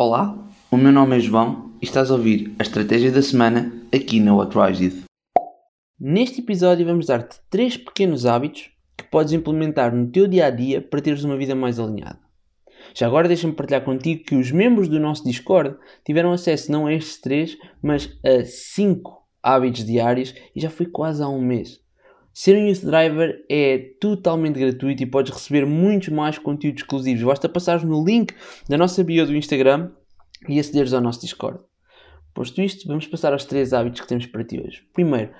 Olá, o meu nome é João e estás a ouvir a Estratégia da Semana aqui na What Rise It. Neste episódio vamos dar-te três pequenos hábitos que podes implementar no teu dia a dia para teres uma vida mais alinhada. Já agora deixa-me partilhar contigo que os membros do nosso Discord tiveram acesso não a estes três, mas a cinco hábitos diários e já foi quase há um mês. Ser um Driver é totalmente gratuito e podes receber muitos mais conteúdos exclusivos. Basta passares no link da nossa bio do Instagram e acederes ao nosso Discord. Posto isto, vamos passar aos três hábitos que temos para ti hoje. Primeiro,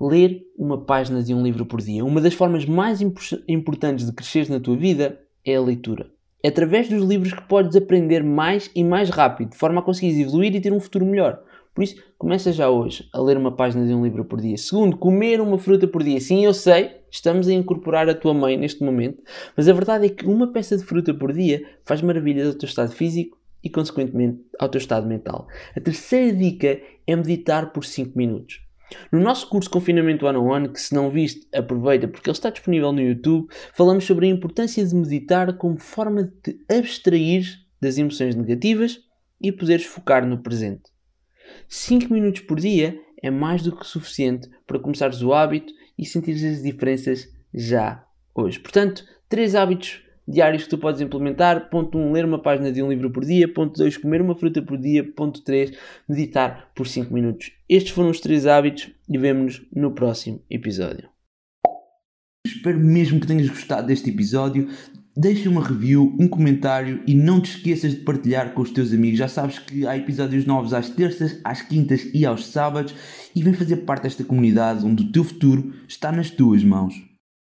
ler uma página de um livro por dia. Uma das formas mais importantes de crescer na tua vida é a leitura. É através dos livros que podes aprender mais e mais rápido, de forma a conseguires evoluir e ter um futuro melhor. Por isso, começa já hoje a ler uma página de um livro por dia. Segundo, comer uma fruta por dia. Sim, eu sei, estamos a incorporar a tua mãe neste momento, mas a verdade é que uma peça de fruta por dia faz maravilhas ao teu estado físico e, consequentemente, ao teu estado mental. A terceira dica é meditar por 5 minutos. No nosso curso Confinamento One on One, que se não viste, aproveita porque ele está disponível no YouTube, falamos sobre a importância de meditar como forma de te abstrair das emoções negativas e poderes focar no presente. 5 minutos por dia é mais do que suficiente para começares o hábito e sentires as diferenças já hoje. Portanto, três hábitos diários que tu podes implementar. Ponto 1, um, ler uma página de um livro por dia. Ponto 2, comer uma fruta por dia. Ponto 3, meditar por 5 minutos. Estes foram os três hábitos e vemo-nos no próximo episódio. Espero mesmo que tenhas gostado deste episódio. Deixa uma review, um comentário e não te esqueças de partilhar com os teus amigos. Já sabes que há episódios novos às terças, às quintas e aos sábados e vem fazer parte desta comunidade onde o teu futuro está nas tuas mãos.